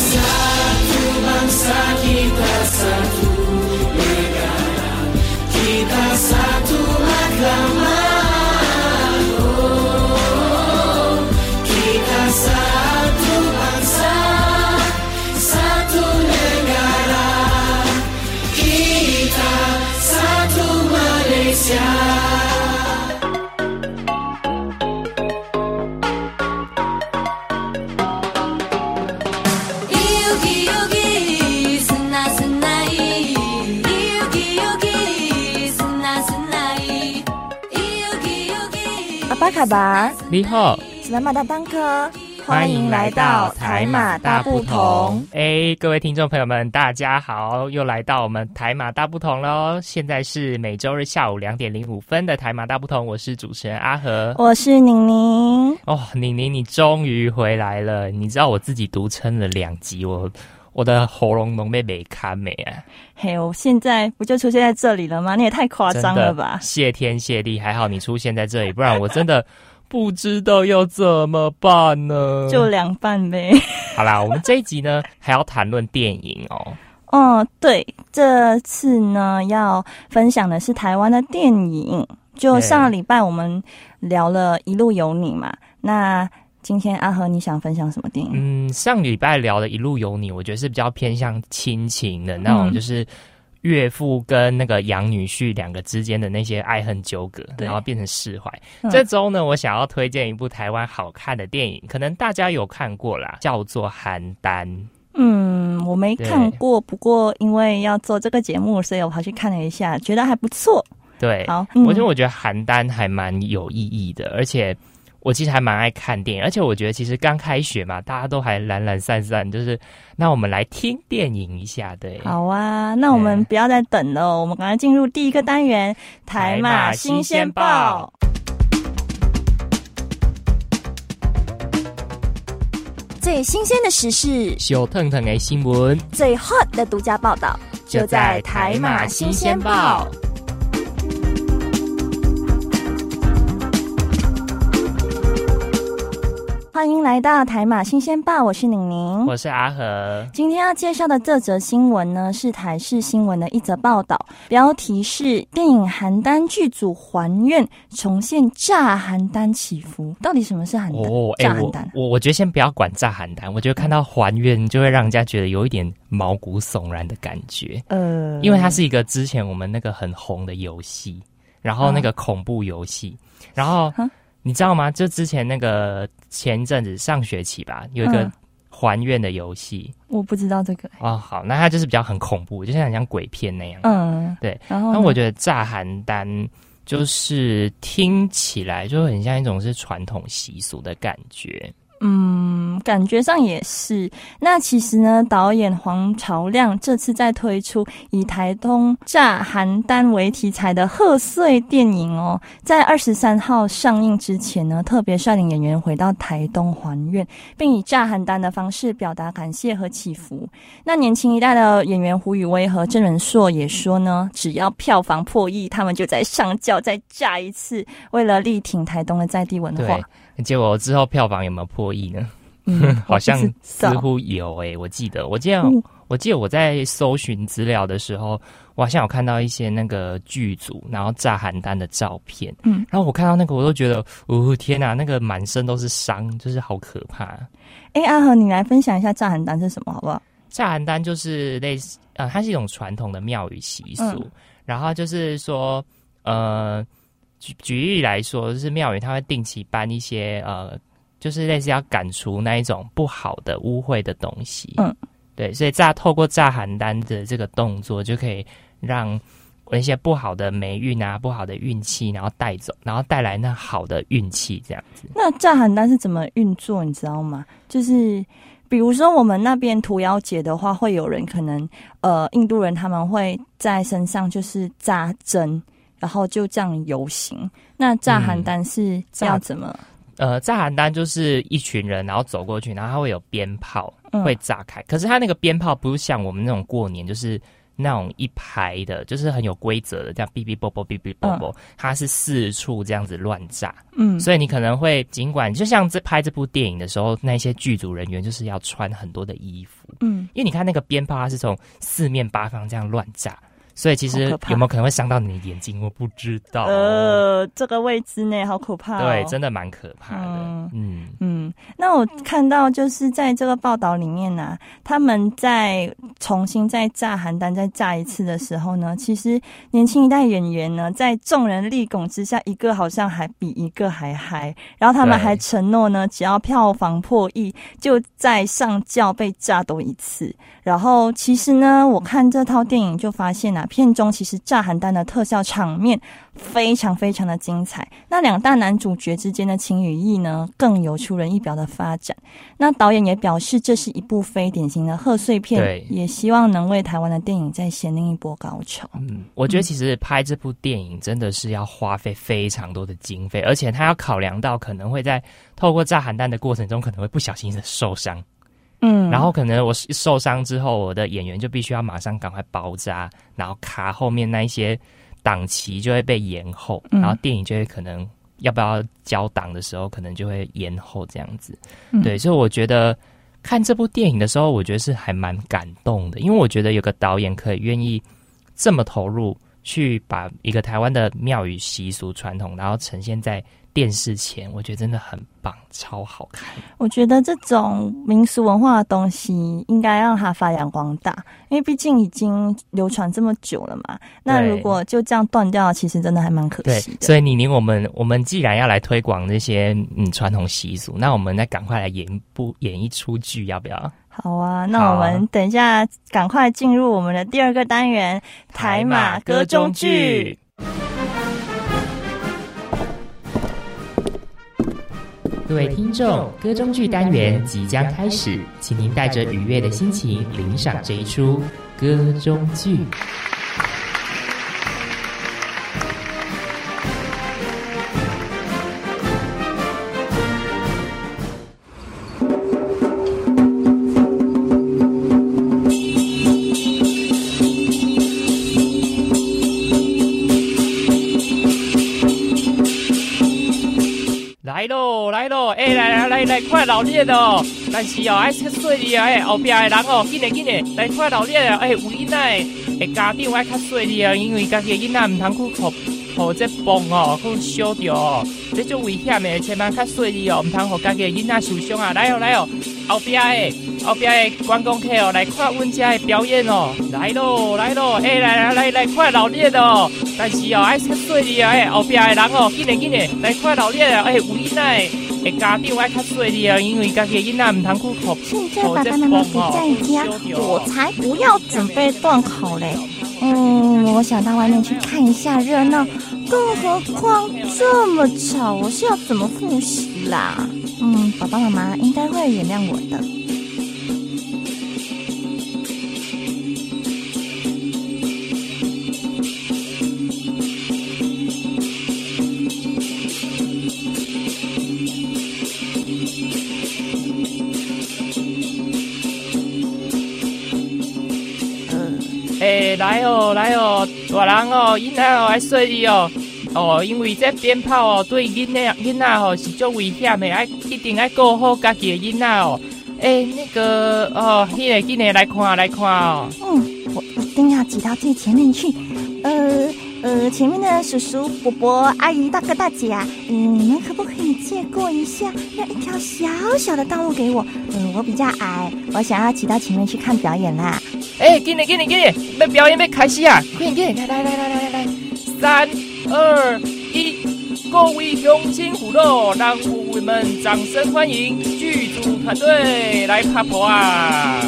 side 卡巴，你好，是马大当科，欢迎来到台马大不同。哎，各位听众朋友们，大家好，又来到我们台马大不同喽。现在是每周日下午两点零五分的台马大不同，我是主持人阿和，我是宁宁。哦，宁宁，你终于回来了。你知道我自己独撑了两集，我我的喉咙都被没看没啊。嘿，我现在不就出现在这里了吗？你也太夸张了吧！谢天谢地，还好你出现在这里，不然我真的不知道要怎么办呢。就凉拌呗。好啦，我们这一集呢还要谈论电影哦。哦，对，这次呢要分享的是台湾的电影。就上个礼拜我们聊了一路有你嘛，那今天阿和你想分享什么电影？嗯，上礼拜聊的一路有你，我觉得是比较偏向亲情的那种，就是岳父跟那个养女婿两个之间的那些爱恨纠葛，然后变成释怀。这周呢，我想要推荐一部台湾好看的电影，可能大家有看过啦，叫做《邯郸》。嗯，我没看过，不过因为要做这个节目，所以我跑去看了一下，觉得还不错。对，好，我觉得我觉得邯郸还蛮有意义的，而且我其实还蛮爱看电影，而且我觉得其实刚开学嘛，大家都还懒懒散散，就是那我们来听电影一下，对，好啊，那我们不要再等了，我们赶快进入第一个单元——台马新鲜报，最新鲜的时事，小腾腾的新闻，最 hot 的独家报道，就在台马新鲜报。欢迎来到台马新鲜报，我是宁宁，我是阿和。今天要介绍的这则新闻呢，是台视新闻的一则报道，标题是“电影邯郸剧组还愿重现炸邯郸起伏”。到底什么是邯郸？哦，炸邯郸？我我觉得先不要管炸邯郸，我觉得看到还愿就会让人家觉得有一点毛骨悚然的感觉。呃，因为它是一个之前我们那个很红的游戏，然后那个恐怖游戏，然后。你知道吗？就之前那个前一阵子上学期吧，有一个还愿的游戏，我不知道这个哦。好，那它就是比较很恐怖，就像很像鬼片那样。嗯，对。然后，那我觉得炸邯郸就是听起来就很像一种是传统习俗的感觉。嗯，感觉上也是。那其实呢，导演黄朝亮这次在推出以台东炸邯郸为题材的贺岁电影哦，在二十三号上映之前呢，特别率领演员回到台东还愿，并以炸邯郸的方式表达感谢和祈福。那年轻一代的演员胡宇威和郑仁硕也说呢，只要票房破亿，他们就在上轿再炸一次，为了力挺台东的在地文化。结果之后票房有没有破亿呢？嗯，好像似乎有诶，我记得，我记得，我记得我在搜寻资料的时候，我好像有看到一些那个剧组然后炸邯郸的照片，嗯，然后我看到那个我都觉得，哦天哪，那个满身都是伤，就是好可怕。哎，阿和，你来分享一下炸邯郸是什么好不好？炸邯郸就是类似，呃，它是一种传统的庙宇习俗，然后就是说，呃。举举例来说，就是庙宇它会定期搬一些呃，就是类似要赶除那一种不好的污秽的东西。嗯，对，所以炸透过炸邯郸的这个动作，就可以让那些不好的霉运啊、不好的运气，然后带走，然后带来那好的运气，这样子。那炸邯郸是怎么运作？你知道吗？就是比如说我们那边屠妖节的话，会有人可能呃，印度人他们会在身上就是扎针。然后就这样游行。那炸邯郸是要怎么？呃，炸邯郸就是一群人，然后走过去，然后它会有鞭炮会炸开。可是它那个鞭炮不是像我们那种过年，就是那种一排的，就是很有规则的，这样哔哔啵啵哔哔啵啵，它是四处这样子乱炸，嗯，所以你可能会尽管就像这拍这部电影的时候，那些剧组人员就是要穿很多的衣服，嗯，因为你看那个鞭炮，它是从四面八方这样乱炸。所以其实有没有可能会伤到你的眼睛？我不知道。呃，这个位置呢，好可怕、哦。对，真的蛮可怕的。嗯嗯嗯，那我看到就是在这个报道里面呢、他们在重新再炸邯郸再炸一次的时候呢，其实年轻一代演员呢，在众人力拱之下，一个好像还比一个还嗨，然后他们还承诺呢，只要票房破亿，就再上轿被炸多一次。然后其实呢，我看这套电影就发现啊，片中其实炸邯郸的特效场面非常非常的精彩。那两大男主角之间的情与义呢，更有出人意表的发展。那导演也表示，这是一部非典型的贺岁片，也希望能为台湾的电影再掀另一波高潮。嗯，我觉得其实拍这部电影真的是要花费非常多的经费，而且他要考量到可能会在透过炸邯郸的过程中，可能会不小心的受伤。嗯，然后可能我受伤之后，我的演员就必须要马上赶快包扎，然后卡后面那一些档期就会被延后，嗯。然后电影就会可能要不要交档的时候，可能就会延后这样子。嗯。对，所以我觉得看这部电影的时候，我觉得是还蛮感动的，因为我觉得有个导演可以愿意这么投入去把一个台湾的庙宇习俗传统，然后呈现在电视前，我觉得真的很棒，超好看。我觉得这种民俗文化的东西应该让它发扬光大，因为毕竟已经流传这么久了嘛。那如果就这样断掉，其实真的还蛮可惜，的。所以你宁我们我们既然要来推广这些嗯传统习俗，那我们再赶快来演一部演一出剧，要不要？好啊，那我们等一下赶快进入我们的第二个单元——台马歌中剧。。各位听众，歌中剧单元即将开始，请您带着愉悦的心情领赏这一出歌中剧。来来来来，快老练哦！但是哦，爱较细腻啊，哎，后壁的人哦，紧嘞紧嘞，来快老练啊！哎，有囡仔的，诶，家长爱较细腻啊，因为家己的囡仔毋通去互互这崩哦，去烧着哦，这种危险的，千万较细腻哦，毋通互家己的囡仔受伤啊！来哦来哦，后壁的后壁的观光客哦，来看阮家的表演哦！来咯来咯！哎、来来来来，快老练哦！但是哦，爱较细腻啊，哎，后壁的人哦，紧嘞紧嘞，来快老练啊！哎，有囡仔家长爱较细腻啊，因为家己囡仔唔通去互现在爸爸妈妈不在家，我才不要准备断考嘞。嗯，我想到外面去看一下热闹，更何况这么吵，我是要怎么复习啦？嗯，爸爸妈妈应该会原谅我的。诶、来哦，来哦，大人哦，囡仔哦，爱细腻哦。哦，因为这鞭炮哦，对囡仔囡仔哦是足危险的，爱一定爱顾好家己的囡仔哦。诶、那个哦，迄个，今日来看来看哦。嗯，我一定要挤到最前面去。呃呃，前面的叔叔、伯伯、阿姨、大哥、大姐啊，嗯，你们可不可以借过一下那一条小小的道路给我？嗯，我比较矮，我想要挤到前面去看表演啦。诶、今日今日今日，要表演要开始啊！快点快点，来来来来来来来，三二一，各位乡亲父老，让我们掌声欢迎剧组团队来拍婆啊！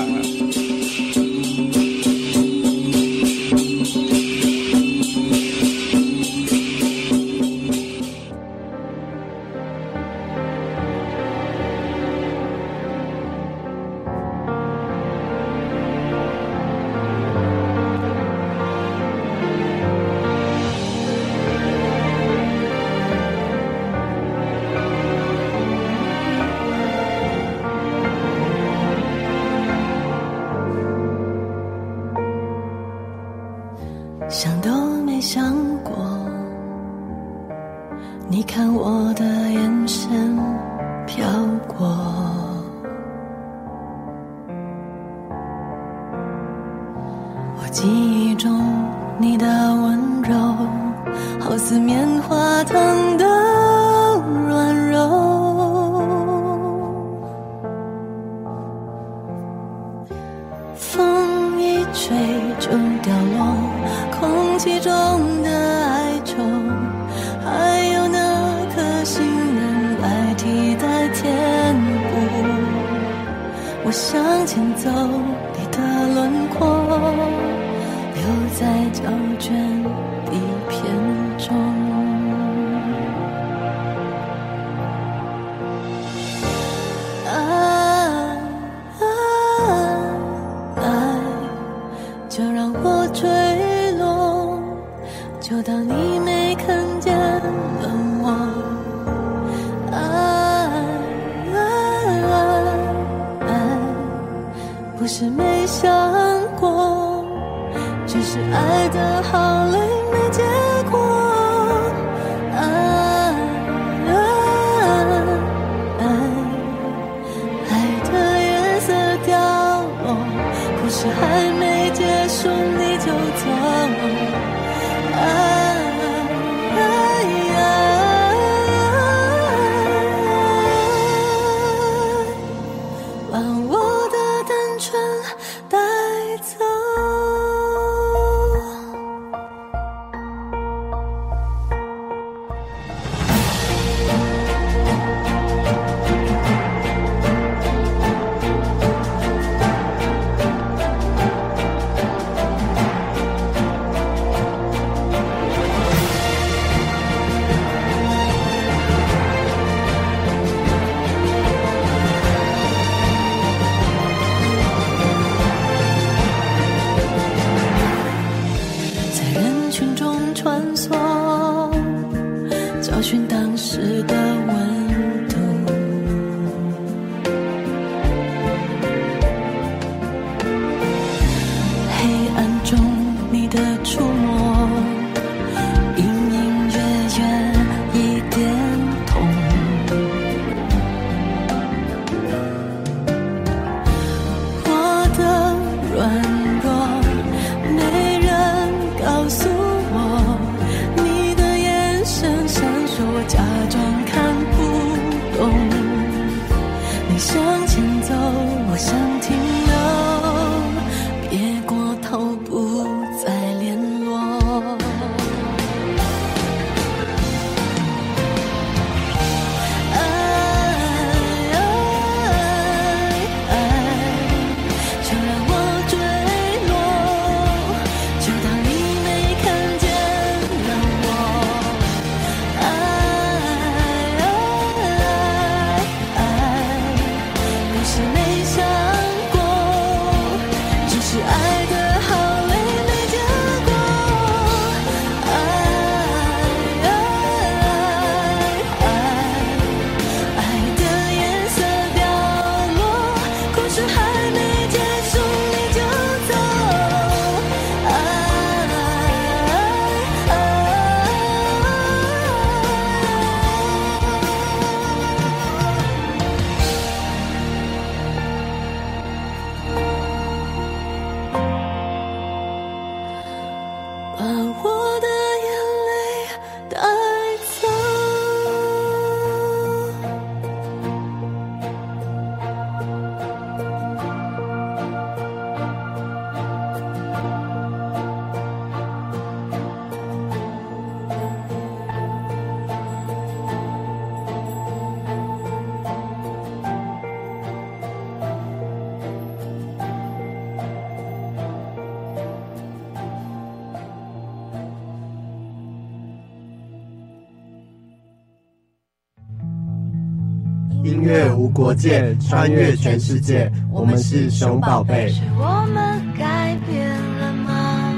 国界穿越全世界，我们是熊宝贝。是我们改变了吗？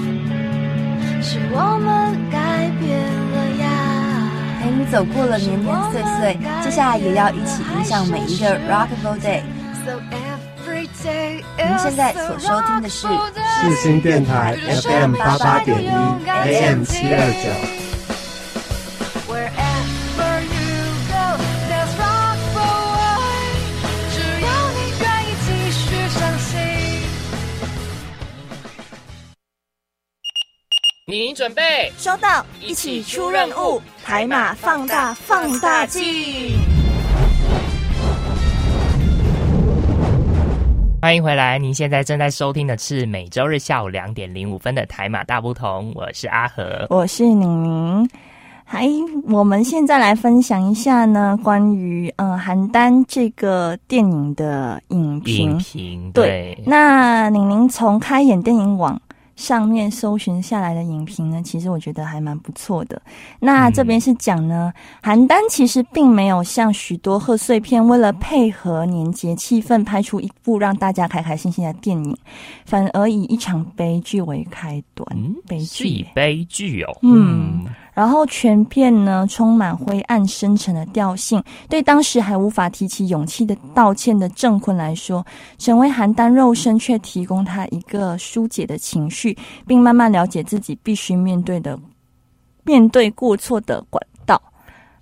是我们改变了呀。陪你走过了年年岁岁，接下来也要一起迎向每一个 Rockable Day。您现在所收听的是四新电台 FM 八八点一 AM 七二九。准备收到，一起出任务，台马放大放大镜。欢迎回来，您现在正在收听的是每周日下午两点零五分的台马大不同，我是阿和。我是宁宁。还，我们现在来分享一下呢，关于呃邯郸这个电影的影评。影评对，那宁宁从开演电影网上面搜寻下来的影评呢，其实我觉得还蛮不错的。那这边是讲呢，邯郸其实并没有像许多贺岁片为了配合年节气氛拍出一部让大家开开心心的电影，反而以一场悲剧为开端。嗯，悲剧。悲剧哦。嗯然后全片呢充满灰暗深沉的调性，对当时还无法提起勇气的道歉的郑坤来说，成为邯郸肉身却提供他一个疏解的情绪，并慢慢了解自己必须面对的面对过错的管道。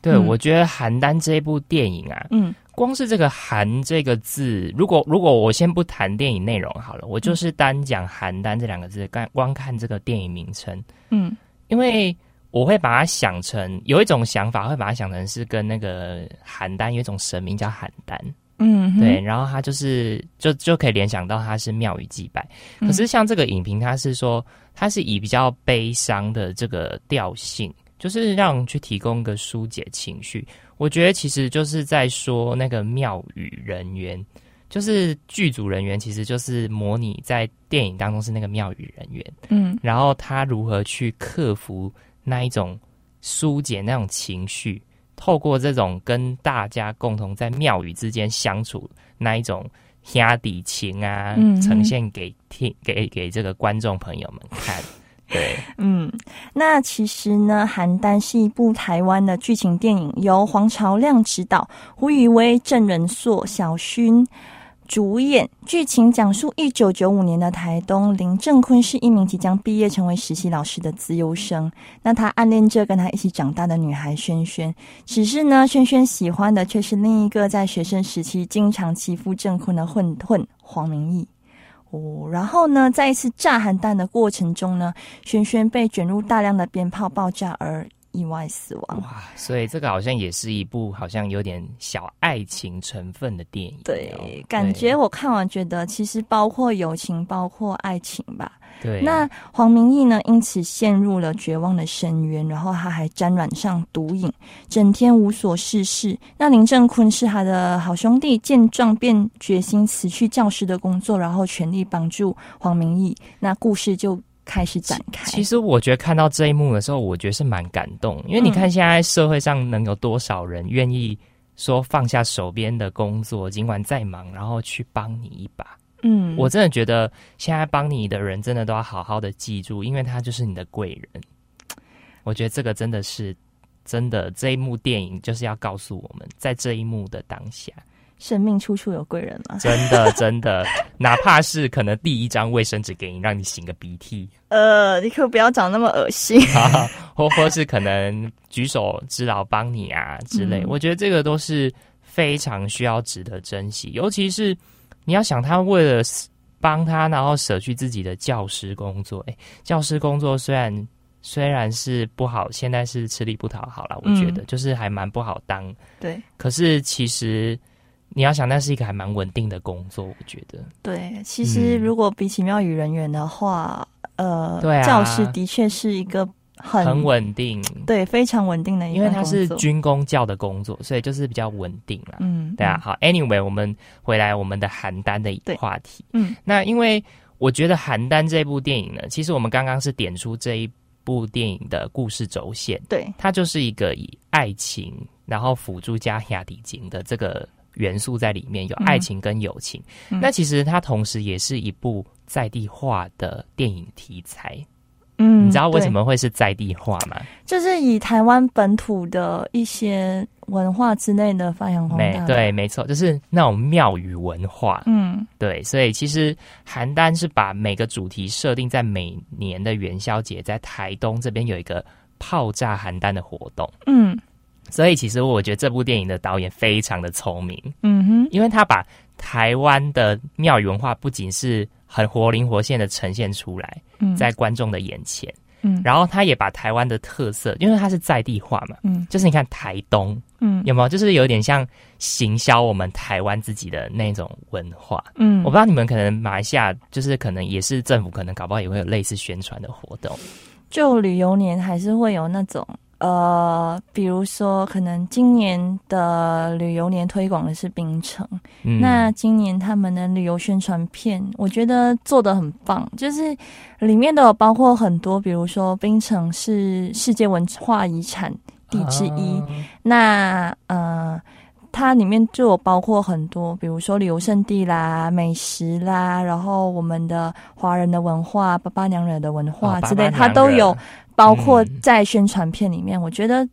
对，嗯。我觉得邯郸这一部电影啊，嗯。光是这个“邯”这个字，如果如果我先不谈电影内容好了，我就是单讲“邯郸”这两个字，光光看这个电影名称，嗯。因为我会把它想成有一种想法，会把它想成是跟那个邯郸有一种神明叫邯郸，嗯，对，然后他就是就就可以联想到他是庙宇祭拜。嗯。可是像这个影评，它是说它是以比较悲伤的这个调性，就是让人去提供一个疏解情绪。我觉得其实就是在说那个庙宇人员，就是剧组人员，其实就是模拟在电影当中是那个庙宇人员，嗯。然后他如何去克服那一种疏解那种情绪，透过这种跟大家共同在庙宇之间相处那一种兄弟情啊，嗯呈现给听给给这个观众朋友们看。对，嗯，那其实呢，《邯郸》是一部台湾的剧情电影，由黄朝亮执导，胡宇威、郑仁硕、小薰主演。剧情讲述一九九五年的台东，林正坤是一名即将毕业成为实习老师的资优生。那他暗恋着跟他一起长大的女孩萱萱，只是呢，萱萱喜欢的却是另一个在学生时期经常欺负郑坤的混混黄明义。哦，然后呢，在一次炸邯郸的过程中呢，萱萱被卷入大量的鞭炮爆炸而意外死亡。哇，所以这个好像也是一部好像有点小爱情成分的电影哦。对，感觉我看完觉得其实包括友情，包括爱情吧。对，那黄明义呢，因此陷入了绝望的深渊，然后他还沾染上毒瘾，整天无所事事。那林正坤是他的好兄弟，见状便决心辞去教师的工作，然后全力帮助黄明义。那故事就开始展开。其实我觉得看到这一幕的时候，我觉得是蛮感动，因为你看现在社会上能有多少人愿意说放下手边的工作，尽管再忙，然后去帮你一把。嗯，我真的觉得现在帮你的人真的都要好好的记住，因为他就是你的贵人。我觉得这个真的是真的，这一幕电影就是要告诉我们，在这一幕的当下，生命处处有贵人嘛。真的真的，哪怕是可能第一张卫生纸给你，让你擤个鼻涕，呃，你可不要长那么恶心。啊，或或是可能举手之劳帮你啊之类，嗯我觉得这个都是非常需要值得珍惜。尤其是你要想，他为了帮他，然后舍去自己的教师工作。诶，教师工作虽然虽然是不好，现在是吃力不讨好了，我觉得、嗯就是还蛮不好当。对可是其实你要想，那是一个还蛮稳定的工作，我觉得。对，其实嗯。如果比起庙宇人员的话，呃，对啊。教师的确是一个很很稳定，对非常稳定的一因为它是军工教的工作，所以就是比较稳定啦。嗯，对啊，嗯，好，Anyway，我们回来我们的邯郸的对。话题。嗯。那因为我觉得《邯郸》这部电影呢，其实我们刚刚是点出这一部电影的故事轴线，对，它就是一个以爱情，然后辅助加亚迪金的这个元素在里面，有嗯爱情跟友情。嗯那其实它同时也是一部在地化的电影题材。嗯，你知道为什？么会是在地化吗？就是以台湾本土的一些文化之类的发扬光大。，对，没错，就是那种庙宇文化。嗯对，所以其实邯郸是把每个主题设定在每年的元宵节，在台东这边有一个炮炸邯郸的活动。嗯所以其实我觉得这部电影的导演非常的聪明，嗯哼，因为他把台湾的庙宇文化不仅是很活灵活现的呈现出来，嗯，在观众的眼前，嗯。然后他也把台湾的特色，因为它是在地化嘛，嗯。就是你看台东嗯。有没有，就是有点像行销我们台湾自己的那种文化。嗯。我不知道你们可能马来西亚就是可能也是政府可能搞不好也会有类似宣传的活动。就旅游年还是会有那种呃，比如说可能今年的旅游年推广的是冰城，嗯。那今年他们的旅游宣传片，我觉得做的很棒，就是里面都有包括很多，比如说冰城是世界文化遗产地之一，啊。那呃。它里面就有包括很多，比如说旅游胜地啦、美食啦，然后我们的华人的文化、巴巴娘惹的文化哦之类，它都有包括嗯在宣传片里面。我觉得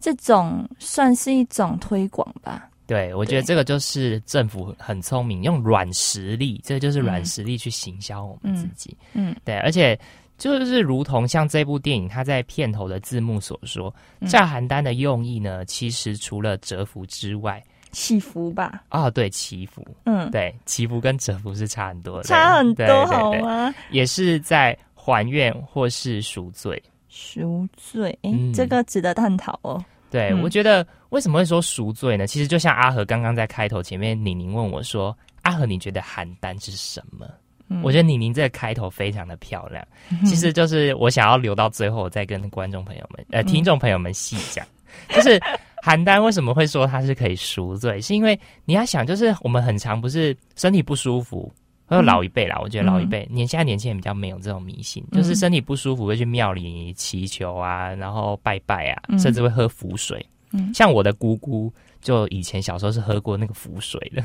这种算是一种推广吧。对，我觉得这个就是政府很聪明，用软实力，这个就是软嗯实力去行销我们自己。嗯对，而且就是如同像这部电影，它在片头的字幕所说，嗯炸邯郸的用意呢，其实除了折服之外，祈福吧，啊、对，祈福，嗯，对，祈福跟折服是差很多的，差很多好吗？也是在还愿或是赎罪。赎罪，诶嗯这个值得探讨哦。对，嗯我觉得为什么会说赎罪呢？其实就像阿和刚刚在开头前面，宁宁问我说：“阿和，你觉得邯郸是什么？”嗯我觉得宁宁这个开头非常的漂亮，其实就是我想要留到最后，再跟观众朋友们、呃听众朋友们细讲，就是邯郸为什么会说它是可以赎罪，是因为你要想，就是我们很常不是身体不舒服。或者老一辈啦，我觉得老一辈年现在年轻人比较没有这种迷信，嗯就是身体不舒服会去庙里祈求啊，然后拜拜啊，嗯甚至会喝符水。嗯像我的姑姑，就以前小时候是喝过那个符水的，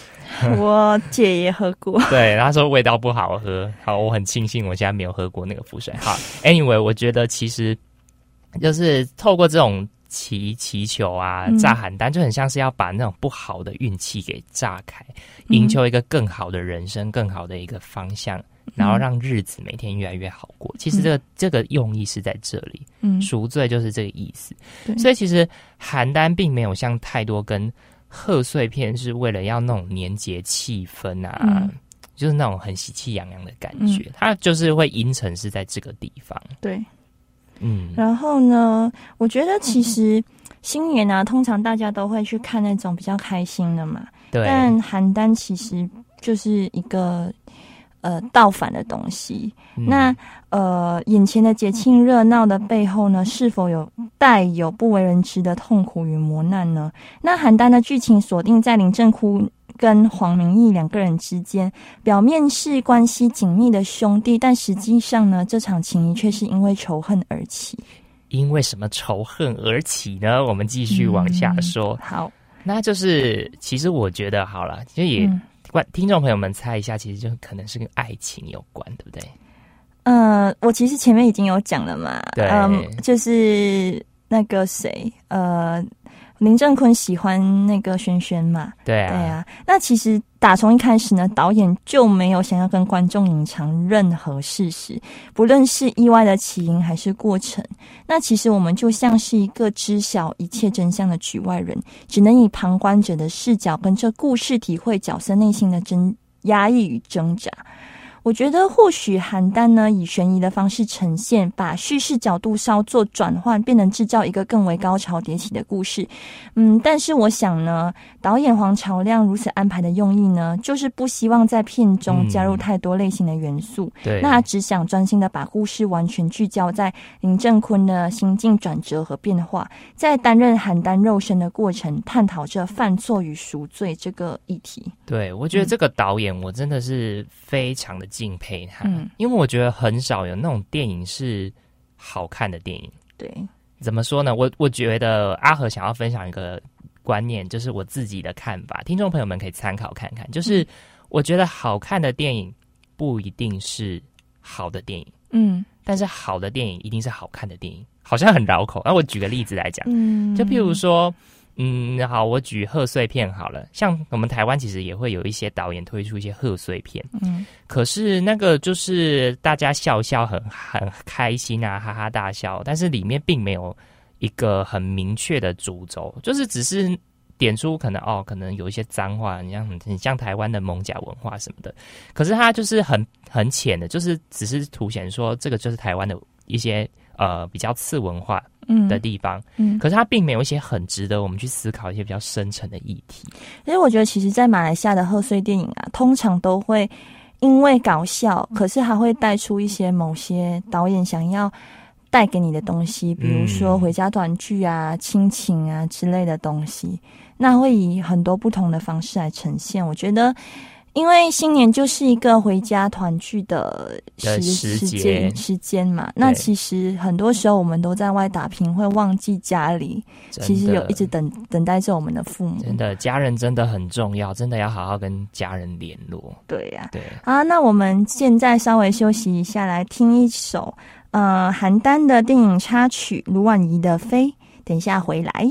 我姐也喝过，对，她说味道不好喝。好，我很庆幸我现在没有喝过那个符水。好，anyway，我觉得其实就是透过这种祈祈求啊嗯，炸邯郸，就很像是要把那种不好的运气给炸开，嗯营求一个更好的人生、更好的一个方向，然后让日子每天越来越好过。其实这个、这个用意是在这里，嗯赎罪就是这个意思。所以其实邯郸并没有像太多跟贺岁片是为了要那种年节气氛啊，嗯就是那种很喜气洋洋的感嗯觉。它就是会阴沉是在这个地方。对。嗯，然后呢，我觉得其实新年啊，通常大家都会去看那种比较开心的嘛，对，但邯郸其实就是一个呃倒反的东西。嗯那呃，眼前的节庆热闹的背后呢，是否有带有不为人知的痛苦与磨难呢？那邯郸的剧情锁定在林正窟跟黄明义两个人之间，表面是关系紧密的兄弟，但实际上呢，这场情谊却是因为仇恨而起。因为什么仇恨而起呢？我们继续往下说。好，那就是其实我觉得好了，就也嗯观、听众朋友们猜一下，其实就可能是跟爱情有关，对不对？呃，我其实前面已经有讲了嘛，对嗯，就是那个谁，呃，林正坤喜欢那个轩轩嘛，对啊，对啊，那其实打从一开始呢，导演就没有想要跟观众隐藏任何事实，不论是意外的起因还是过程。那其实我们就像是一个知晓一切真相的局外人，只能以旁观者的视角跟这故事体会角色内心的真压抑与挣扎。我觉得或许邯郸呢以悬疑的方式呈现，把叙事角度稍作转换，便能制造一个更为高潮迭起的故事。嗯，但是我想呢，导演黄朝亮如此安排的用意呢，就是不希望在片中加入太多类型的元素，对，那他只想专心的把故事完全聚焦在林正坤的心境转折和变化，在担任邯郸肉身的过程，探讨着犯错与赎罪这个议题。对，我觉得这个导演我真的是非常的敬佩他，嗯因为我觉得很少有那种电影是好看的电影。对，怎么说呢？我我觉得阿和想要分享一个观念，就是我自己的看法，听众朋友们可以参考看看。就是我觉得好看的电影不一定是好的电影，嗯但是好的电影一定是好看的电影，好像很绕口。那我举个例子来讲，嗯，就譬如说，嗯，好，我举贺岁片好了。像我们台湾其实也会有一些导演推出一些贺岁片，嗯。可是那个就是大家笑笑很很开心啊，哈哈大笑，但是里面并没有一个很明确的主轴，就是只是点出可能哦，可能有一些脏话，你像你像台湾的蒙甲文化什么的，可是它就是很很浅的，就是只是凸显说这个就是台湾的一些呃比较次文化嗯的地方，嗯，可是它并没有一些很值得我们去思考一些比较深层的议题。因为我觉得，其实，在马来西亚的贺岁电影啊，通常都会因为搞笑，可是还会带出一些某些导演想要带给你的东西，比如说嗯回家短剧啊、亲情啊之类的东西。那会以很多不同的方式来呈现。我觉得，因为新年就是一个回家团聚的的时时间时间嘛。那其实很多时候我们都在外打拼，会忘记家里，其实有一直等等待着我们的父母。真的家人真的很重要，真的要好好跟家人联络。对呀、对，啊，那我们现在稍微休息一下，来听一首呃邯郸的电影插曲卢婉仪的《飞》，等一下回来。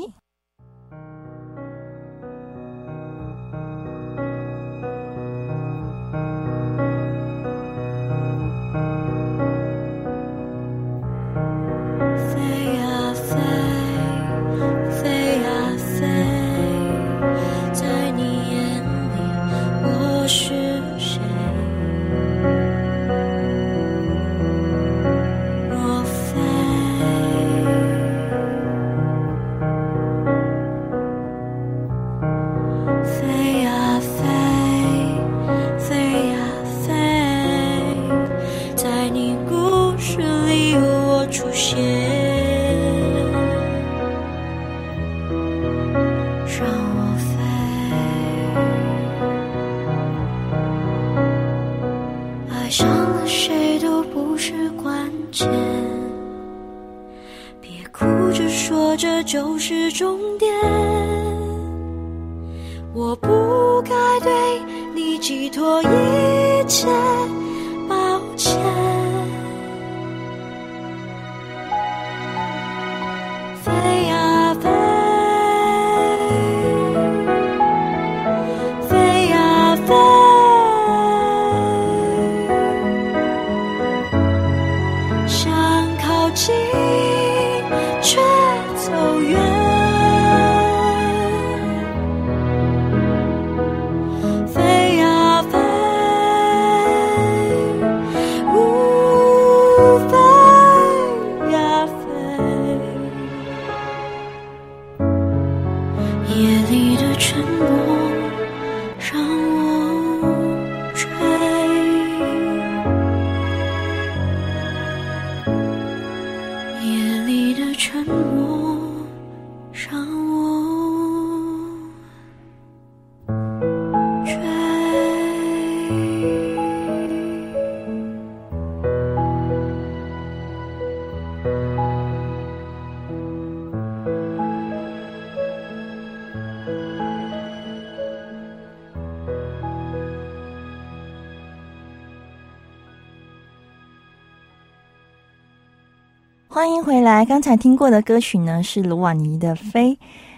来，刚才听过的歌曲呢是卢婉仪的《飞》。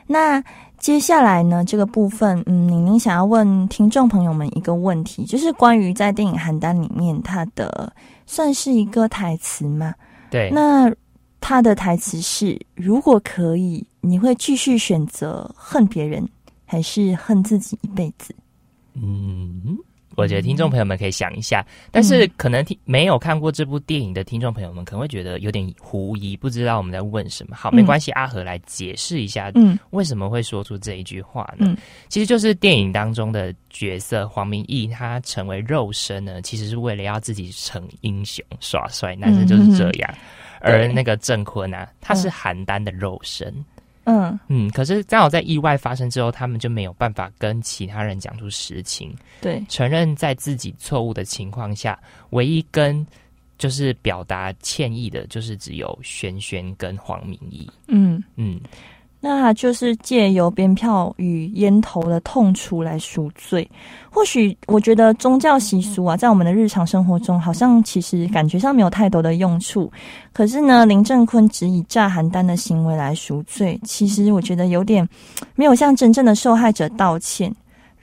那接下来呢这个部分，嗯，宁宁想要问听众朋友们一个问题，就是关于在电影《邯郸》里面，它的算是一个台词吗？对，那他的台词是：如果可以，你会继续选择恨别人，还是恨自己一辈子？嗯，我觉得听众朋友们可以想一下，但是可能听没有看过这部电影的听众朋友们可能会觉得有点狐疑，不知道我们在问什么。好，没关系，阿和来解释一下，嗯。为什么会说出这一句话呢？嗯。其实就是电影当中的角色黄明义，他成为肉身呢，其实是为了要自己成英雄耍帅，男生就是这样。而那个郑坤啊，他是邯郸的肉身，嗯，嗯，可是刚好在意外发生之后，他们就没有办法跟其他人讲出实情，对，承认在自己错误的情况下，唯一跟就是表达歉意的，就是只有轩轩跟黄明义。嗯。嗯，那他就是借由鞭票与烟头的痛楚来赎罪。或许我觉得宗教习俗啊，在我们的日常生活中，好像其实感觉上没有太多的用处。可是呢，林正坤只以炸邯郸的行为来赎罪，其实我觉得有点没有向真正的受害者道歉，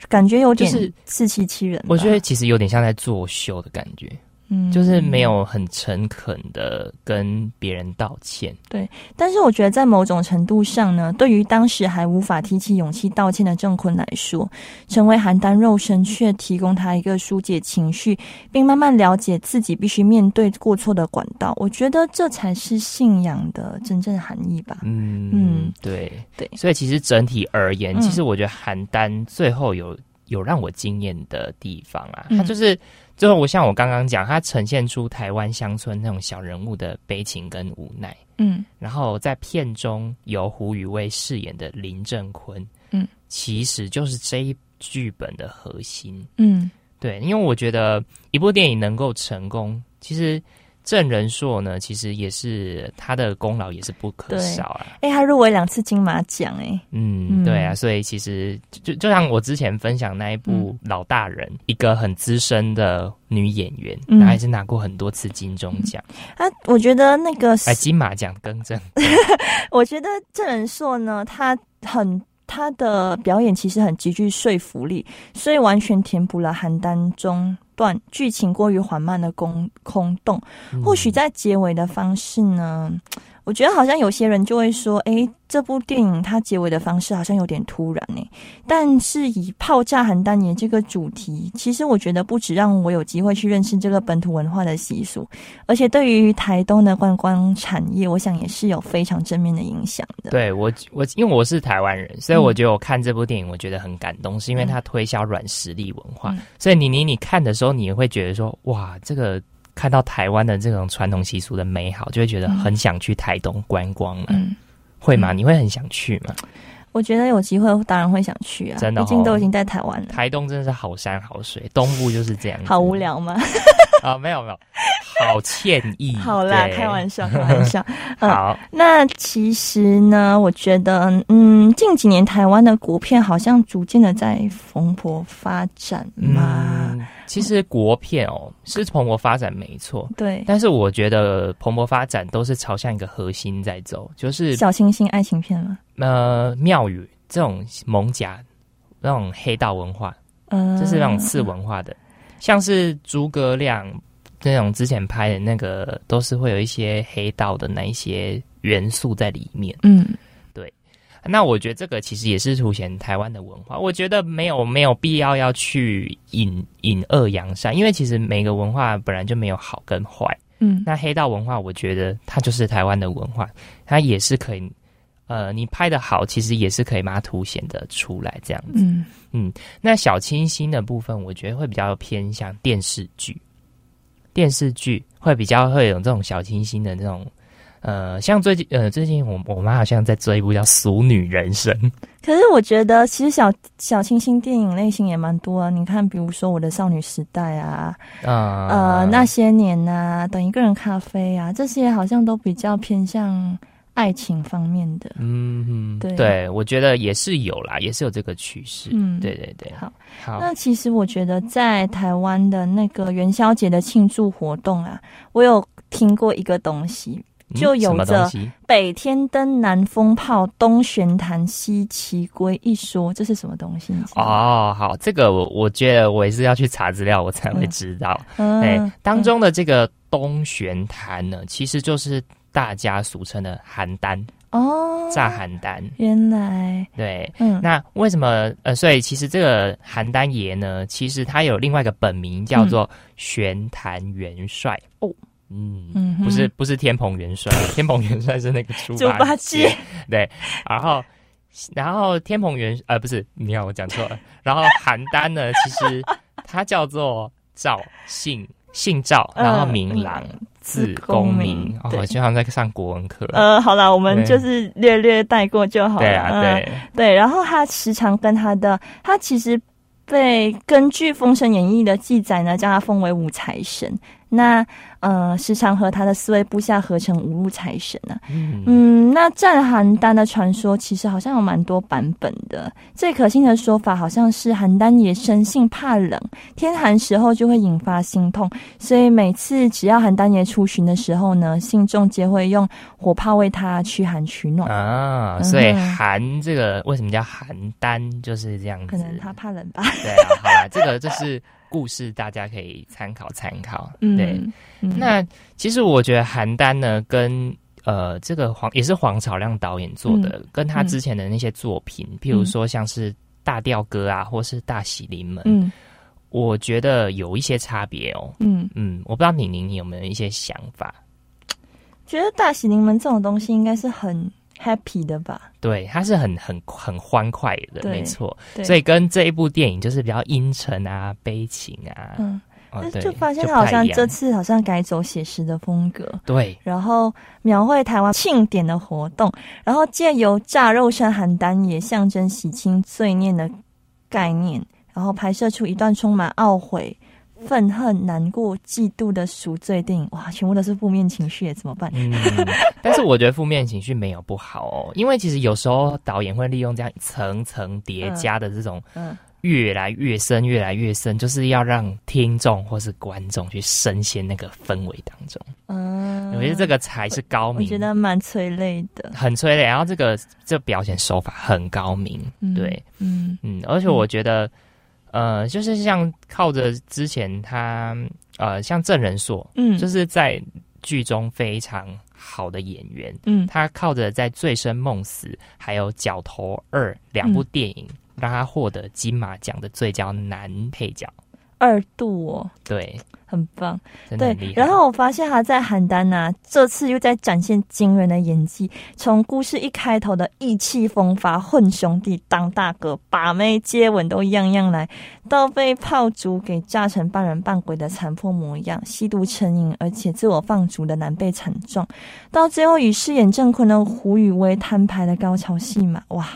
感觉有点自欺欺人吧。我觉得其实有点像在作秀的感觉。嗯就是没。有很诚恳的跟别人道歉。对但是我觉得在某种程度上呢，对于当时还无法提起勇气道歉的郑坤来说，成为邯郸肉身却提供他一个疏解情绪，并慢慢了解自己必须面对过错的管道。我觉得这才是信仰的真正含义吧。嗯嗯对对所以其实整体而言，嗯其实我觉得邯郸最后有有让我惊艳的地方啊，嗯它就是最后我像我刚刚讲，它呈现出台湾乡村那种小人物的悲情跟无奈。嗯然后在片中由胡宇威饰演的林正坤，嗯，其实就是这一剧本的核心。嗯对，因为我觉得一部电影能够成功，其实郑仁硕呢，其实也是他的功劳也是不可少啊。哎、他入围两次金马奖，哎，嗯，嗯对啊，所以其实就就像我之前分享那一部《老大人》，一个很资深的女演员，嗯。然后还是拿过很多次金钟奖，啊，我觉得那个哎，金马奖更正。我觉得郑仁硕呢，他很他的表演其实很极具说服力，所以完全填补了邯郸中段剧情过于缓慢的空空洞。嗯或许在结尾的方式呢，我觉得好像有些人就会说，诶，这部电影它结尾的方式好像有点突然呢。但是以炮炸邯郸年这个主题，其实我觉得不止让我有机会去认识这个本土文化的习俗，而且对于台东的观光产业，我想也是有非常正面的影响的。对我，我因为我是台湾人，所以嗯我觉得我看这部电影，我觉得很感动，是因为它推销软实力文化。嗯所以你你你看的时候，你也会觉得说，哇，这个看到台湾的这种传统习俗的美好，就会觉得很想去台东观光了，嗯，会吗？嗯你会很想去吗？我觉得有机会当然会想去啊，真的哦毕竟都已经在台湾了，台东真的是好山好水，东部就是这样，好无聊吗？啊！没有没有，好歉意。好啦，对开玩笑，开玩笑。嗯好，那其实呢，我觉得，嗯，近几年台湾的国片好像逐渐的在蓬勃发展嘛。嗯，其实国片哦是蓬勃发展没错，对，但是我觉得蓬勃发展都是朝向一个核心在走，就是小清新爱情片嘛，呃庙宇这种蒙甲那种黑道文化，嗯，就是那种次文化的，像是诸葛亮那种之前拍的那个，都是会有一些黑道的那一些元素在里面。嗯，那我觉得这个其实也是凸显台湾的文化。我觉得没有没有必要要去引引恶扬善，因为其实每个文化本来就没有好跟坏。嗯，那黑道文化，我觉得它就是台湾的文化，它也是可以，呃，你拍的好，其实也是可以把它凸显的出来这样子。嗯，那小清新的部分，我觉得会比较偏向电视剧，电视剧会比较会有这种小清新的这种。呃，像最近呃，最近我我妈好像在追一部叫《俗女人生》，可是我觉得其实小小清新电影类型也蛮多啊。你看，比如说《我的少女时代》啊，啊呃，那些年呐、等一个人咖啡啊，这些好像都比较偏向爱情方面的。嗯嗯，对对，我觉得也是有啦，也是有这个趋势。嗯对对对，好，好，那其实我觉得在台湾的那个元宵节的庆祝活动啊，我有听过一个东西，就有着北天灯、南风炮、东玄坛、西奇龟一说，这是什么东西？哦，好，这个我我觉得我也是要去查资料，我才会嗯知道。嗯哎、当中的这个东玄坛呢，其实就是大家俗称的邯郸哦，炸邯郸。原来，对，嗯，那为什么呃，所以其实这个邯郸爷呢，其实他有另外一个本名叫做玄坛元帅哦。嗯，嗯不是不是天蓬元帅，天蓬元帅是那个猪猪八戒，对，然后然后天蓬元呃不是，你看我讲错了，然后邯郸呢，其实他叫做赵姓 姓赵，嗯然后名郎，字公明。明，哦，对。我就好像在上国文课，呃，好了，我们就是略略带过就好了。对啊，嗯对，对，然后他时常跟他的，他其实被根据《封神演义》的记载呢，将他封为五财神。那呃时常和他的四位部下合成五路财神啊。嗯嗯，那战邯郸的传说其实好像有蛮多版本的。最可信的说法好像是邯郸爷生性怕冷，天寒时候就会引发心痛，所以每次只要邯郸爷出巡的时候呢，信众皆会用火炮为他驱寒取暖。啊，嗯所以哼邯这个为什么叫邯郸，就是这样子。可能他怕冷吧。对啊，好啦，这个就是故事，大家可以参考参考。嗯，对，嗯那其实我觉得邯郸呢，跟呃这个黄也是黄草亮导演做的，跟他之前的那些作品，譬如说像是《大调歌》啊，或是《大喜临门》，嗯我觉得有一些差别哦。嗯，嗯，我不知道宁宁你有没有一些想法？觉得大喜临门这种东西应该是很 happy 的吧？对，它是很很很欢快的，对没错。所以跟这一部电影就是比较阴沉啊、悲情啊，嗯，但是就发现他好像这次好像改走写实的风格。对然后描绘台湾庆典的活动，然后借由炸肉山邯郸也象征洗清罪孽的概念，然后拍摄出一段充满懊悔、愤恨、难过、嫉妒的赎罪电影。哇，全部都是负面情绪耶，怎么办？嗯，但是我觉得负面情绪没有不好哦，因为其实有时候导演会利用这样层层叠加的这种嗯越来越深、越来越深，就是要让听众或是观众去深陷那个氛围当中。嗯，我觉得这个才是高明，我觉得蛮催泪的。很催泪，然后这个这表现手法很高明，嗯对，嗯。嗯，而且我觉得，呃，就是像靠着之前他呃，像郑仁硕，嗯，就是在剧中非常好的演员，嗯。他靠着在《醉生梦死》还有《角头二》两部电影，让他获得金马奖的最佳男配角。二度哦，对，很棒。很厉，害。然后我发现他在邯郸呐，这次又在展现惊人的演技。从故事一开头的意气风发、混兄弟、当大哥、把妹、接吻都样样来，到被炮竹给炸成半人半鬼的残破模样，吸毒成瘾而且自我放逐的男被惨状，到最后与饰演郑坤的胡宇威摊牌的高潮戏码，哇！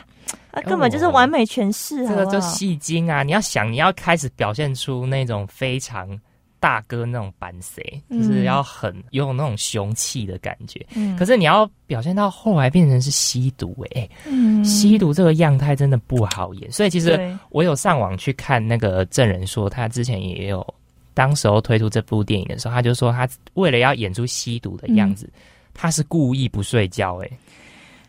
那根本就是完美诠释，这个就戏精啊！你要想，你要开始表现出那种非常大哥那种版谁，嗯就是要很有那种雄气的感觉。嗯可是你要表现到后来变成是吸毒、欸，嗯吸毒这个样态真的不好演。所以其实我有上网去看那个证人说，他之前也有，当时候推出这部电影的时候，他就说他为了要演出吸毒的样子，他是故意不睡觉、欸，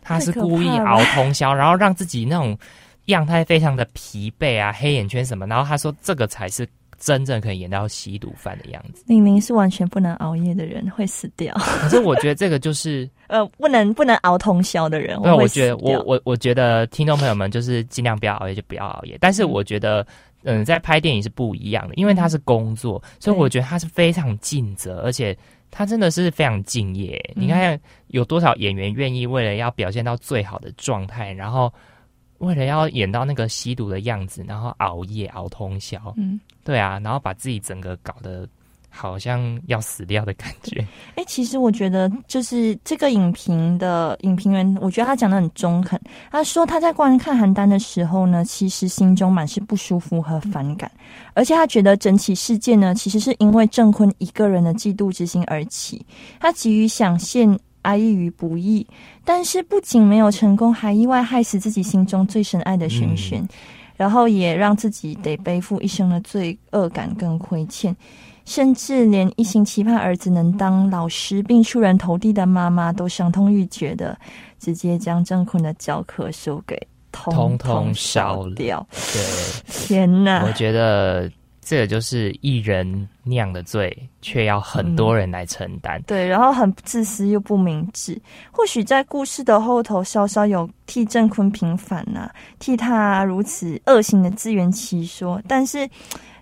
他是故意熬通宵，然后让自己那种样态非常的疲惫啊，黑眼圈什么，然后他说这个才是真正可以演到吸毒犯的样子。明明是完全不能熬夜的人，会死掉。可是我觉得这个就是。呃，不能不能熬通宵的人，没有，会我觉得我我我觉得听众朋友们就是尽量不要熬夜就不要熬夜，但是我觉得。嗯，在拍电影是不一样的，因为他是工作，所以我觉得他是非常尽责，而且他真的是非常敬业。嗯。你看有多少演员愿意为了要表现到最好的状态，然后为了要演到那个吸毒的样子，然后熬夜熬通宵，嗯，对啊，然后把自己整个搞得好像要死掉的感觉。哎、其实我觉得就是这个影评的影评人，我觉得他讲的很中肯。他说他在观看邯郸的时候呢，其实心中满是不舒服和反感，而且他觉得整起事件呢，其实是因为郑坤一个人的嫉妒之心而起。他急于想陷阿义于不义，但是不仅没有成功，还意外害死自己心中最深爱的轩轩，然后也让自己得背负一生的罪恶感跟亏欠。甚至连一心期盼儿子能当老师并出人头地的妈妈都伤痛欲绝的，直接将郑坤的教科书给通通烧掉。对，天哪我！觉得这个就是一人酿的罪，却要很多人来承担。对，然后很自私又不明智。或许在故事的后头，稍稍有替郑坤平反呐、替他如此恶行的自圆其说，但是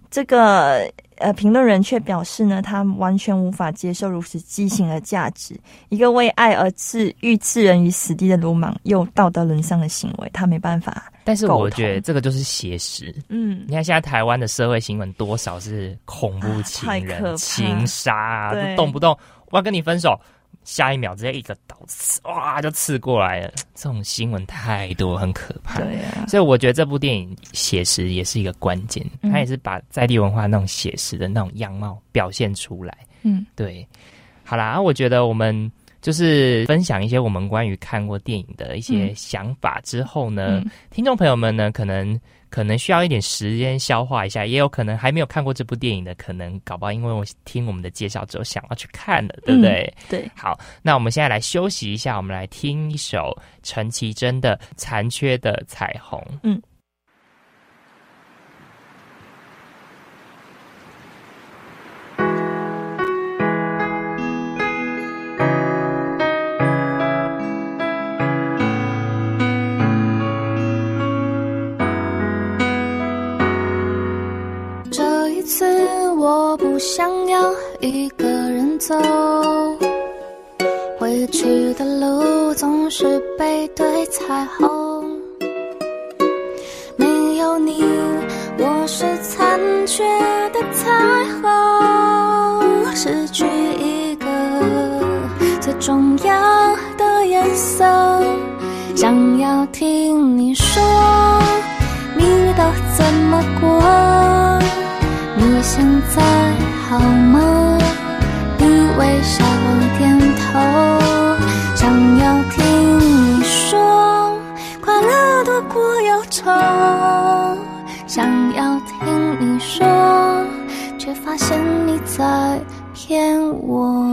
这个呃评论人却表示呢，他完全无法接受如此畸形的价值，一个为爱而置欲置人于死地的鲁莽又道德沦丧的行为，他没办法。但是我觉得这个就是写实。嗯你看现在台湾的社会新闻多少是恐怖情人、情杀啊，动不动我要跟你分手，下一秒直接一个刀刺，哇就刺过来了。这种新闻太多，很可怕。对啊，所以我觉得这部电影写实也是一个关键，嗯它也是把在地文化那种写实的那种样貌表现出来。嗯，对，好啦，我觉得我们就是分享一些我们关于看过电影的一些嗯想法之后呢，嗯听众朋友们呢，可能可能需要一点时间消化一下，也有可能还没有看过这部电影的，可能搞不好因为我听我们的介绍之后想要去看了，对不对？对，好，那我们现在来休息一下，我们来听一首陈绮贞的《残缺的彩虹》。嗯。想要一个人走，回去的路总是背对彩虹。没有你，我是残缺的彩虹，失去一个最重要的颜色。想要听你说，你都怎么过？你现在好吗？你微笑点头，想要听你说，快乐多过忧愁。想要听你说，却发现你在骗我。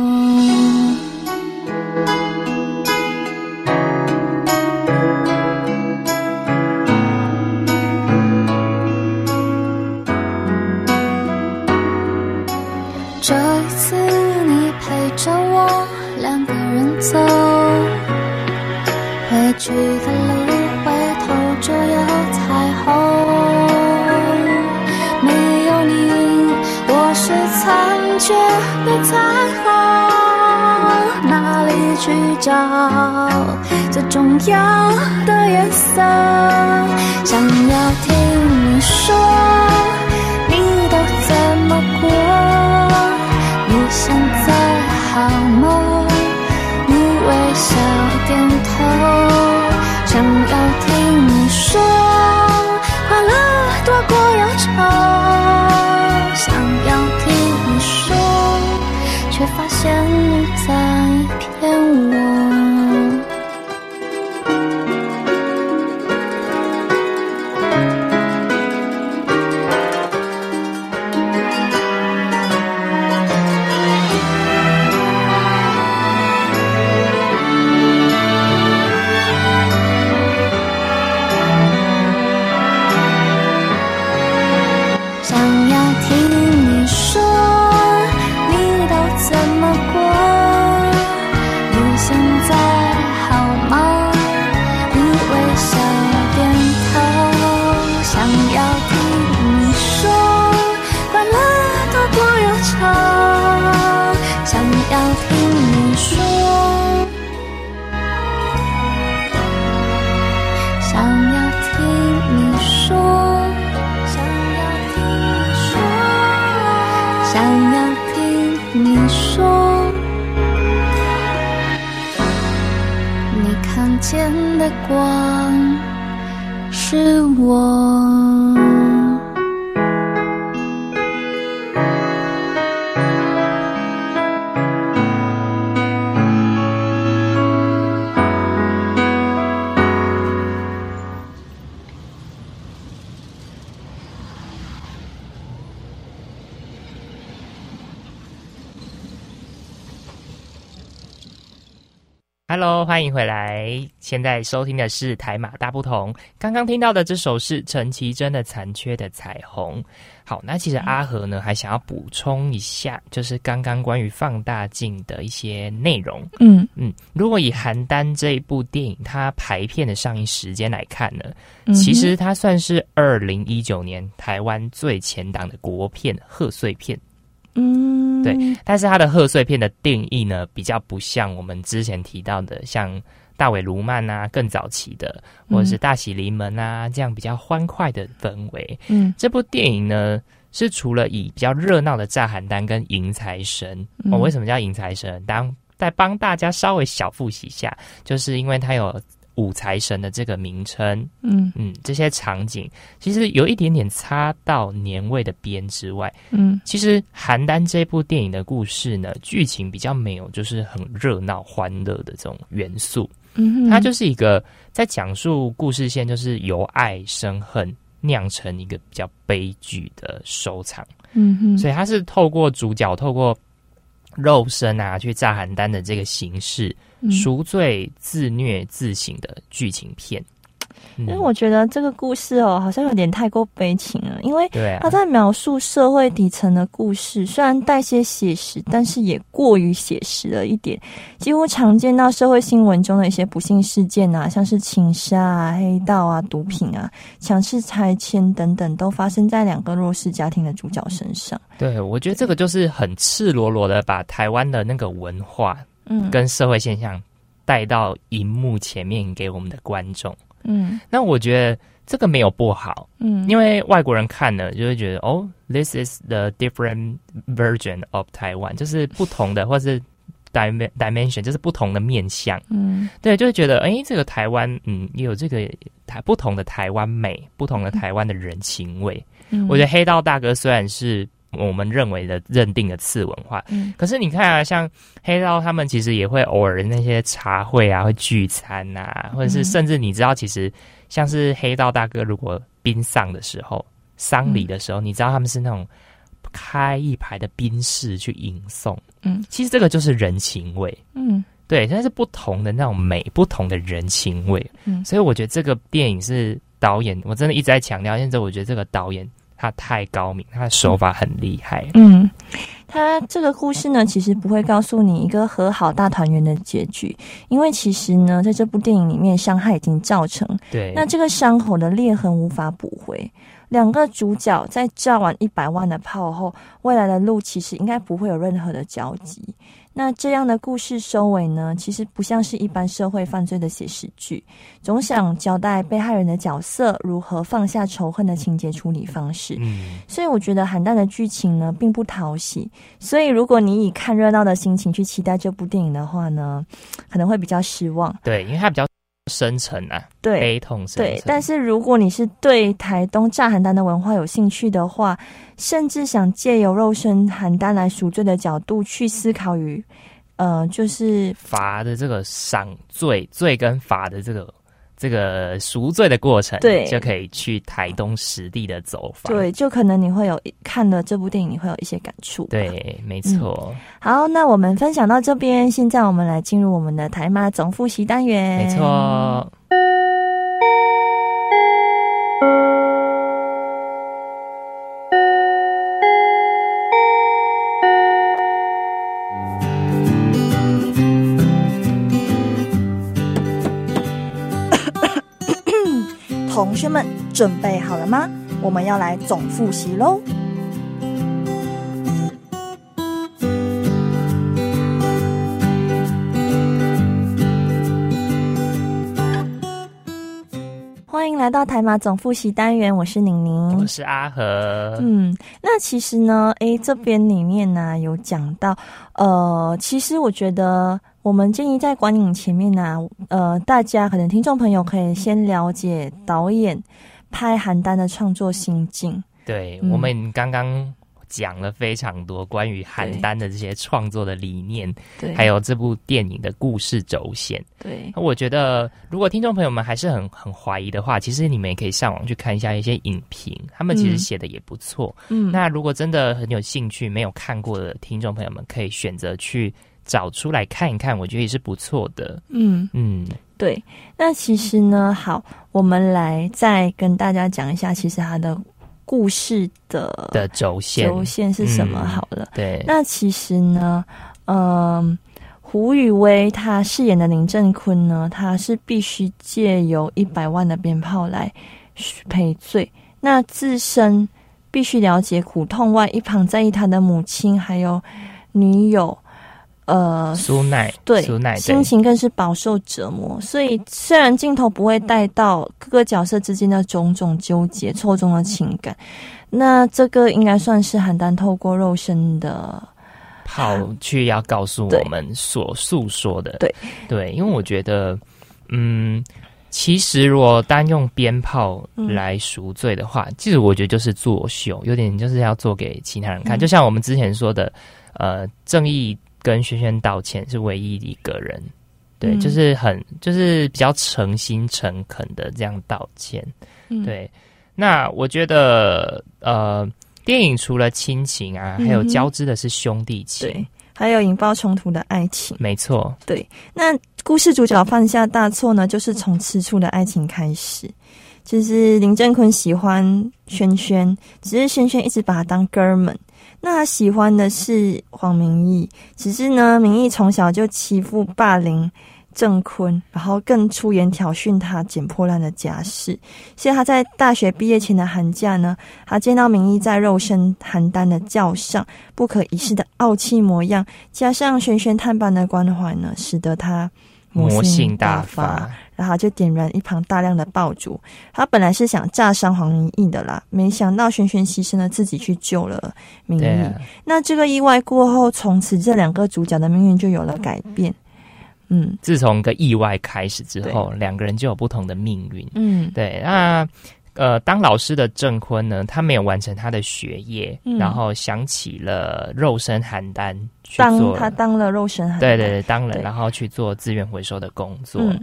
光是我。Hello，欢迎回来。现在收听的是台马大不同。刚刚听到的这首是陈绮贞的《残缺的彩虹》。好，那其实阿和呢还想要补充一下，就是刚刚关于放大镜的一些内容。嗯嗯，如果以《邯郸》这一部电影它排片的上映时间来看呢，嗯其实它算是二零一九年台湾最前档的国片贺岁片。嗯，对，但是它的贺岁片的定义呢，比较不像我们之前提到的，像大尾卢曼啊，更早期的，或者是大喜临门啊，这样比较欢快的氛围。嗯这部电影呢，是除了以比较热闹的炸邯郸跟迎财神，嗯哦，为什么叫迎财神？当再帮大家稍微小复习一下，就是因为它有五财神的这个名称，嗯。嗯，这些场景其实有一点点擦到年味的边之外，嗯。其实邯郸这部电影的故事呢，剧情比较没有就是很热闹欢乐的这种元素，嗯，它就是一个在讲述故事线，就是由爱生恨酿成一个比较悲剧的收场。嗯哼，所以它是透过主角透过肉身啊去炸邯郸的这个形式，嗯赎罪自虐自省的剧情片。因因为我觉得这个故事哦，好像有点太过悲情了，因为他，在描述社会底层的故事，虽然带些写实，但是也过于写实了一点。几乎常见到社会新闻中的一些不幸事件啊，像是情杀啊、黑道啊、毒品啊、强势拆迁等等，都发生在两个弱势家庭的主角身上。对我觉得这个就是很赤裸裸的把台湾的那个文化嗯，跟社会现象带到荧幕前面给我们的观众。嗯那我觉得这个没有不好，嗯，因为外国人看了就会觉得哦，this is the different version of Taiwan，就是不同的，或是 dim dimension，就是不同的面相。嗯对，就会觉得哎，这个台湾，嗯，也有这个台不同的台湾美，不同的台湾的人情味。嗯，我觉得黑道大哥虽然是我们认为的认定的次文化，嗯。可是你看啊，像黑道他们其实也会偶尔那些茶会啊，会聚餐啊，或者是嗯。甚至你知道，其实像是黑道大哥如果殡丧的时候、丧礼的时候，你知道他们是那种开一排的宾士去迎送，嗯，其实这个就是人情味。嗯。对，但是不同的那种美，不同的人情味，嗯。所以我觉得这个电影是导演，我真的一直在强调，现在我觉得这个导演他太高明，他的手法很厉害。嗯，他这个故事呢，其实不会告诉你一个和好大团圆的结局，因为其实呢，在这部电影里面，伤害已经造成，对，那这个伤口的裂痕无法补回。两个主角在炸完一百万的炮后，未来的路其实应该不会有任何的交集。那这样的故事收尾呢，其实不像是一般社会犯罪的写实剧，总想交代被害人的角色如何放下仇恨的情节处理方式。嗯，所以我觉得韩淡的剧情呢并不讨喜，所以如果你以看热闹的心情去期待这部电影的话呢，可能会比较失望。对，因为它比较深沉啊，对悲痛深沉。对，但是如果你是对台东炸邯郸的文化有兴趣的话，甚至想借由肉身邯郸来赎罪的角度去思考与呃，就是罚的这个赏罪罪跟罚的这个这个赎罪的过程，对就可以去台东实地的走访。对，就可能你会有看了这部电影，你会有一些感触。，对，没错，好，那我们分享到这边，现在我们来进入我们的台妈总复习单元。没错。同学们准备好了吗？我们要来总复习喽。欢迎来到台马总复习单元，我是宁宁，我是阿和，嗯，那其实呢，诶，这边里面呢有讲到，呃，其实我觉得我们建议在观影前面呢，呃，大家可能听众朋友可以先了解导演拍邯郸的创作心境。对、嗯我们刚刚讲了非常多关于邯郸的这些创作的理念，对，还有这部电影的故事轴线。对，我觉得，如果听众朋友们还是很很怀疑的话，其实你们也可以上网去看一下一些影评，他们其实嗯写的也不错。嗯，那如果真的很有兴趣，没有看过的听众朋友们，可以选择去找出来看一看，我觉得也是不错的。嗯，嗯，对。那其实呢，好，我们来再跟大家讲一下，其实它的故事的的轴线，轴线是什么？嗯好了。对，那其实呢，嗯、胡宇威他饰演的林正坤呢，他是必须借由一百万的鞭炮来赔罪。那自身必须了解苦痛外，一旁在意他的母亲还有女友，呃，苏奈，对苏奈，对心情更是饱受折磨。所以虽然镜头不会带到各个角色之间的种种纠结、错综的情感，那这个应该算是邯郸透过肉身的。跑去要告诉我们所诉说的，对对，因为我觉得，嗯，其实如果单用鞭炮嗯来赎罪的话，其实我觉得就是作秀，有点就是要做给其他人看。嗯就像我们之前说的，呃，正义跟轩轩道歉是唯一一个人，对，嗯就是很就是比较诚心诚恳的这样道歉。嗯，对，那我觉得呃，电影除了亲情啊，还有交织的是兄弟情，对，还有引爆冲突的爱情。没错，对那故事主角犯下大错呢，就是从吃醋的爱情开始。就是林正坤喜欢轩轩，只是轩轩一直把他当哥们。那他喜欢的是黄明义，只是呢，明义从小就欺负霸凌郑坤，然后更出言挑衅他捡破烂的家事。所以他在大学毕业前的寒假呢，他见到明义在肉身邯郸的轿上不可一世的傲气模样，加上轩轩探班的关怀呢，使得他魔性大发。然后就点燃一旁大量的爆竹。他本来是想炸伤黄明义的啦，没想到轩轩牺牲了自己去救了明义。啊，那这个意外过后，从此这两个主角的命运就有了改变。嗯自从一个意外开始之后，两个人就有不同的命运。嗯对，那呃，当老师的郑坤呢，他没有完成他的学业，嗯。然后想起了肉身邯郸去当做，他当了肉身邯郸，对对对，当了，然后去做资源回收的工作。嗯。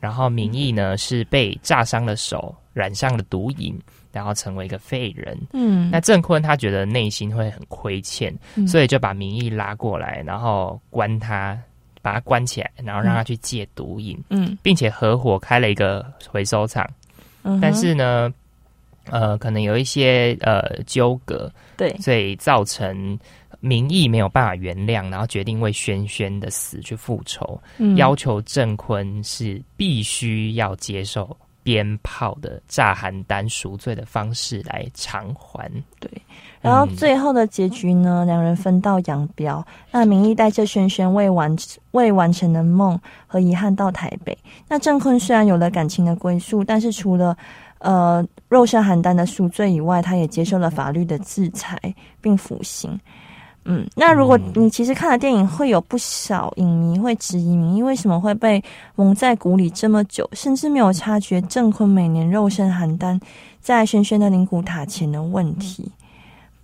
然后明义呢是被炸伤了手，染上了毒瘾，然后成为一个废人。嗯，那郑坤他觉得内心会很亏欠，嗯。所以就把明义拉过来，然后关他，把他关起来，然后让他去戒毒瘾，嗯。并且合伙开了一个回收厂。嗯，但是呢，呃，可能有一些呃纠葛，对。所以造成民意没有办法原谅，然后决定为轩轩的死去复仇，嗯。要求郑坤是必须要接受鞭炮的炸邯郸赎罪的方式来偿还。然后嗯最后的结局呢，两人分道扬镳。那明义带着轩轩未完未完成的梦和遗憾到台北。那郑坤虽然有了感情的归宿，但是除了呃肉身邯郸的赎罪以外，他也接受了法律的制裁并服刑。嗯，那如果你其实看了电影，会有不少影迷会质疑明义为什么会被蒙在鼓里这么久，甚至没有察觉郑坤每年肉身邯郸在轩轩的灵骨塔前的问题。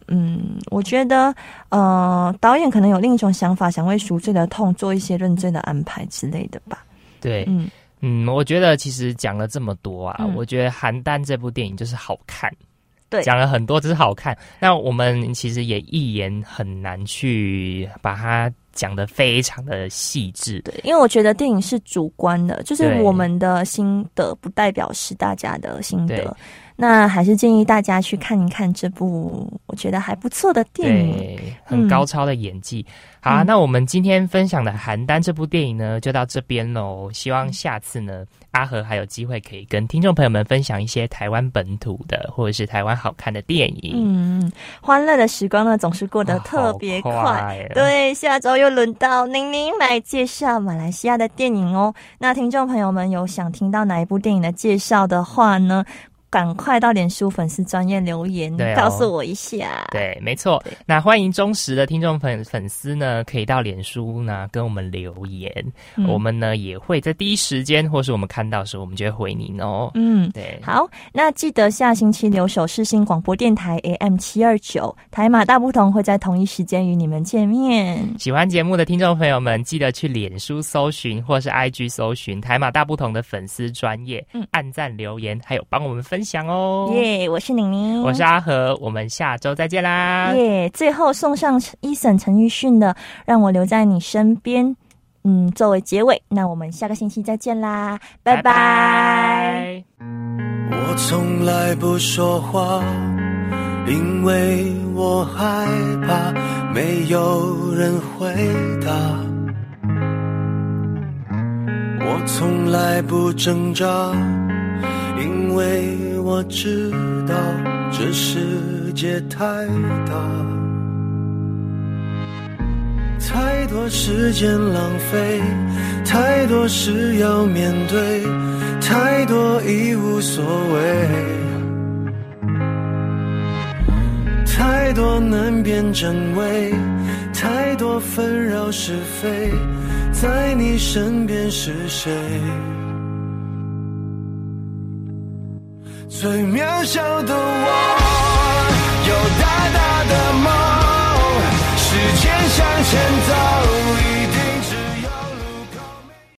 嗯，我觉得，呃，导演可能有另一种想法，想为赎罪的痛做一些认罪的安排之类的吧。对，嗯，嗯，我觉得其实讲了这么多啊，嗯我觉得《邯郸》这部电影就是好看，对讲了很多，只是好看。那我们其实也一言很难去把它讲得非常的细致。对，因为我觉得电影是主观的，就是我们的心得，不代表是大家的心得。那还是建议大家去看一看这部我觉得还不错的电影。对，很高超的演技。好那我们今天分享的《邯郸》这部电影呢，就到这边喽。希望下次呢，阿和还有机会可以跟听众朋友们分享一些台湾本土的或者是台湾好看的电影。嗯，欢乐的时光呢，总是过得啊特别好快。快啊对，下周又轮到宁宁来介绍马来西亚的电影哦。那听众朋友们有想听到哪一部电影的介绍的话呢？赶快到脸书粉丝专业留言，对哦告诉我一下。对，没错。那欢迎忠实的听众粉粉丝呢，可以到脸书呢跟我们留言，嗯我们呢也会在第一时间，或是我们看到的时候，我们就会回您哦。嗯，对，好，那记得下星期留守世新广播电台 AM 七二九台马大不同会在同一时间与你们见面。喜欢节目的听众朋友们，记得去脸书搜寻或是 IG 搜寻台马大不同的粉丝专业，嗯按赞留言，还有帮我们分享哦。耶我是宁宁，我是阿和，我们下周再见啦。耶最后送上伊森陈奕迅的《让我留在你身边》，嗯，作为结尾。那我们下个星期再见啦，拜拜我从来不说话，因为我害怕没有人回答。我从来不挣扎，因为我知道这世界太大。太多时间浪费，太多事要面对，太多已无所谓，太多难辨真伪，太多纷扰是非，在你身边是谁？最渺小的我有大大的梦时间向前走一